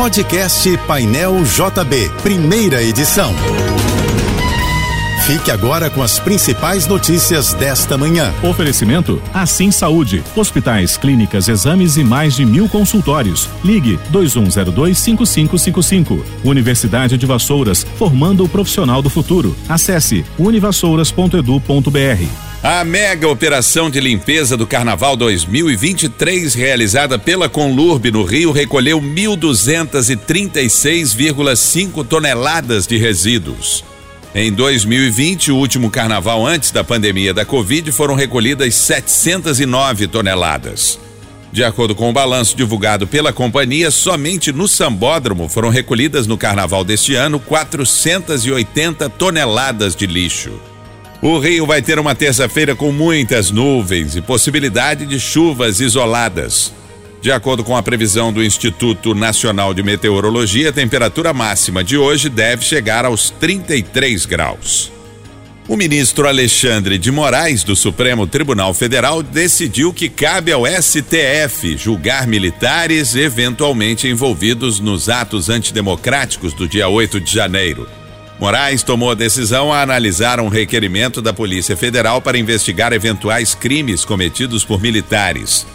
Podcast Painel JB, primeira edição. Fique agora com as principais notícias desta manhã. Oferecimento Assim Saúde. Hospitais, clínicas, exames e mais de mil consultórios. Ligue 2102-5555. Universidade de Vassouras, formando o profissional do futuro. Acesse univassouras.edu.br. A mega operação de limpeza do Carnaval 2023, realizada pela Conlurb no Rio, recolheu 1.236,5 toneladas de resíduos. Em 2020, o último carnaval antes da pandemia da Covid, foram recolhidas 709 toneladas. De acordo com o balanço divulgado pela companhia, somente no Sambódromo foram recolhidas no carnaval deste ano 480 toneladas de lixo. O Rio vai ter uma terça-feira com muitas nuvens e possibilidade de chuvas isoladas. De acordo com a previsão do Instituto Nacional de Meteorologia, a temperatura máxima de hoje deve chegar aos 33 graus. O ministro Alexandre de Moraes, do Supremo Tribunal Federal, decidiu que cabe ao STF julgar militares eventualmente envolvidos nos atos antidemocráticos do dia 8 de janeiro. Moraes tomou a decisão a analisar um requerimento da Polícia Federal para investigar eventuais crimes cometidos por militares.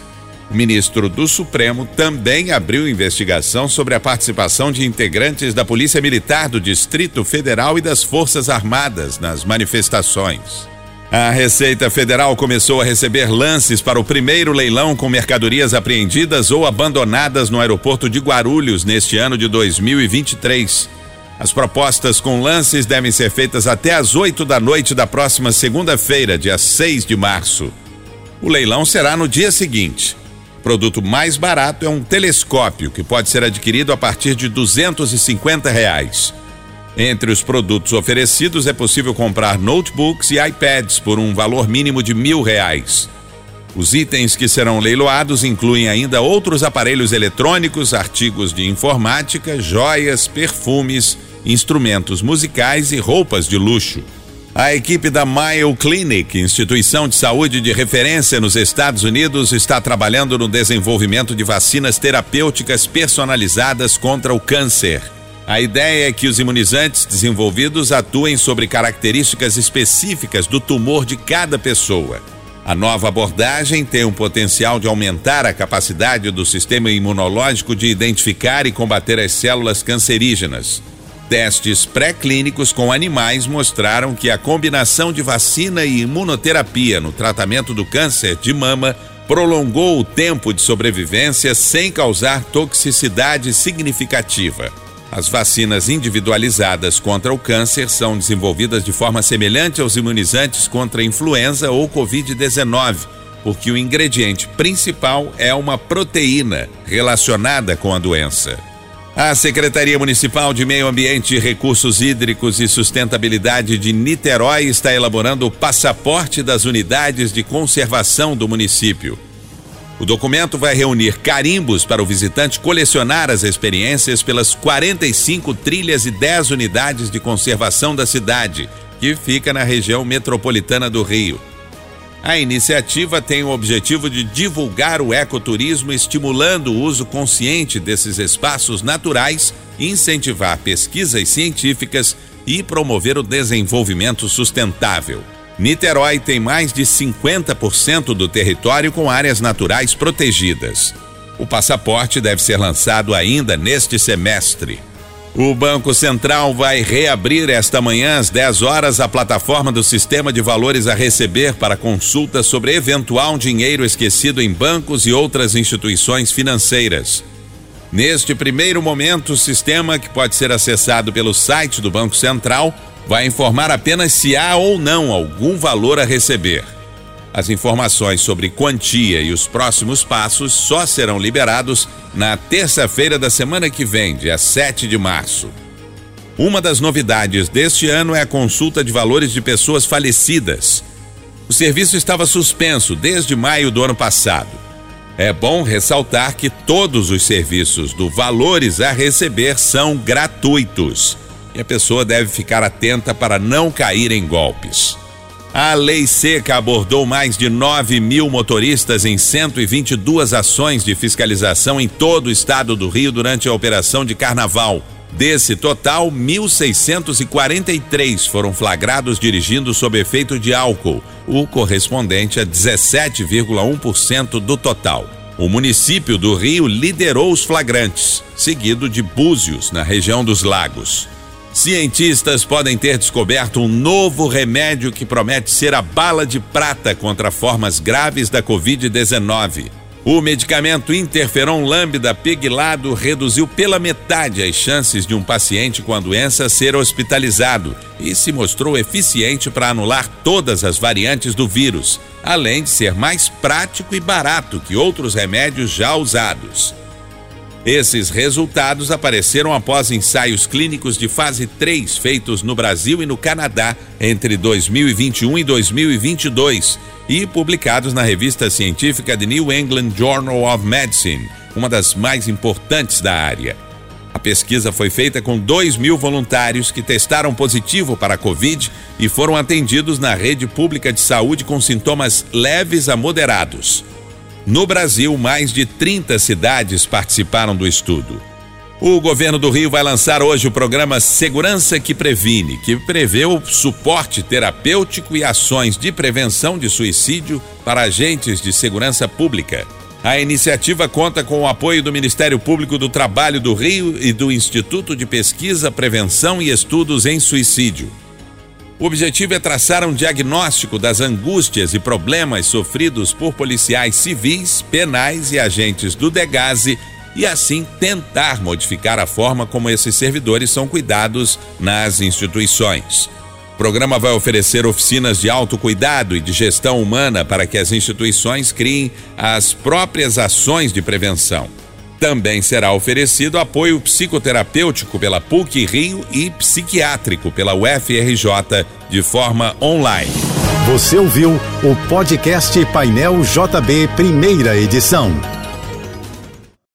O ministro do Supremo também abriu investigação sobre a participação de integrantes da Polícia Militar do Distrito Federal e das Forças Armadas nas manifestações. A Receita Federal começou a receber lances para o primeiro leilão com mercadorias apreendidas ou abandonadas no aeroporto de Guarulhos neste ano de 2023. As propostas com lances devem ser feitas até às 8 da noite da próxima segunda-feira, dia 6 de março. O leilão será no dia seguinte produto mais barato é um telescópio que pode ser adquirido a partir de 250 reais. Entre os produtos oferecidos é possível comprar notebooks e iPads por um valor mínimo de mil reais. Os itens que serão leiloados incluem ainda outros aparelhos eletrônicos, artigos de informática, joias, perfumes, instrumentos musicais e roupas de luxo. A equipe da Mayo Clinic, instituição de saúde de referência nos Estados Unidos, está trabalhando no desenvolvimento de vacinas terapêuticas personalizadas contra o câncer. A ideia é que os imunizantes desenvolvidos atuem sobre características específicas do tumor de cada pessoa. A nova abordagem tem o potencial de aumentar a capacidade do sistema imunológico de identificar e combater as células cancerígenas. Testes pré-clínicos com animais mostraram que a combinação de vacina e imunoterapia no tratamento do câncer de mama prolongou o tempo de sobrevivência sem causar toxicidade significativa. As vacinas individualizadas contra o câncer são desenvolvidas de forma semelhante aos imunizantes contra influenza ou Covid-19, porque o ingrediente principal é uma proteína relacionada com a doença. A Secretaria Municipal de Meio Ambiente, Recursos Hídricos e Sustentabilidade de Niterói está elaborando o passaporte das unidades de conservação do município. O documento vai reunir carimbos para o visitante colecionar as experiências pelas 45 trilhas e 10 unidades de conservação da cidade, que fica na região metropolitana do Rio. A iniciativa tem o objetivo de divulgar o ecoturismo, estimulando o uso consciente desses espaços naturais, incentivar pesquisas científicas e promover o desenvolvimento sustentável. Niterói tem mais de 50% do território com áreas naturais protegidas. O passaporte deve ser lançado ainda neste semestre. O Banco Central vai reabrir esta manhã às 10 horas a plataforma do Sistema de Valores a Receber para consulta sobre eventual dinheiro esquecido em bancos e outras instituições financeiras. Neste primeiro momento, o sistema, que pode ser acessado pelo site do Banco Central, vai informar apenas se há ou não algum valor a receber. As informações sobre quantia e os próximos passos só serão liberados na terça-feira da semana que vem, dia 7 de março. Uma das novidades deste ano é a consulta de valores de pessoas falecidas. O serviço estava suspenso desde maio do ano passado. É bom ressaltar que todos os serviços do Valores a Receber são gratuitos e a pessoa deve ficar atenta para não cair em golpes. A lei seca abordou mais de 9 mil motoristas em 122 ações de fiscalização em todo o estado do Rio durante a operação de carnaval. Desse total, 1.643 foram flagrados dirigindo sob efeito de álcool, o correspondente a 17,1% do total. O município do Rio liderou os flagrantes, seguido de Búzios, na região dos Lagos. Cientistas podem ter descoberto um novo remédio que promete ser a bala de prata contra formas graves da Covid-19. O medicamento interferon lambda peguilado reduziu pela metade as chances de um paciente com a doença ser hospitalizado e se mostrou eficiente para anular todas as variantes do vírus, além de ser mais prático e barato que outros remédios já usados. Esses resultados apareceram após ensaios clínicos de fase 3 feitos no Brasil e no Canadá entre 2021 e 2022 e publicados na revista científica The New England Journal of Medicine, uma das mais importantes da área. A pesquisa foi feita com 2 mil voluntários que testaram positivo para a Covid e foram atendidos na rede pública de saúde com sintomas leves a moderados. No Brasil, mais de 30 cidades participaram do estudo. O governo do Rio vai lançar hoje o programa Segurança que Previne, que prevê o suporte terapêutico e ações de prevenção de suicídio para agentes de segurança pública. A iniciativa conta com o apoio do Ministério Público do Trabalho do Rio e do Instituto de Pesquisa, Prevenção e Estudos em Suicídio. O objetivo é traçar um diagnóstico das angústias e problemas sofridos por policiais civis, penais e agentes do Degase e assim tentar modificar a forma como esses servidores são cuidados nas instituições. O programa vai oferecer oficinas de autocuidado e de gestão humana para que as instituições criem as próprias ações de prevenção. Também será oferecido apoio psicoterapêutico pela PUC Rio e psiquiátrico pela UFRJ de forma online. Você ouviu o podcast Painel JB, primeira edição.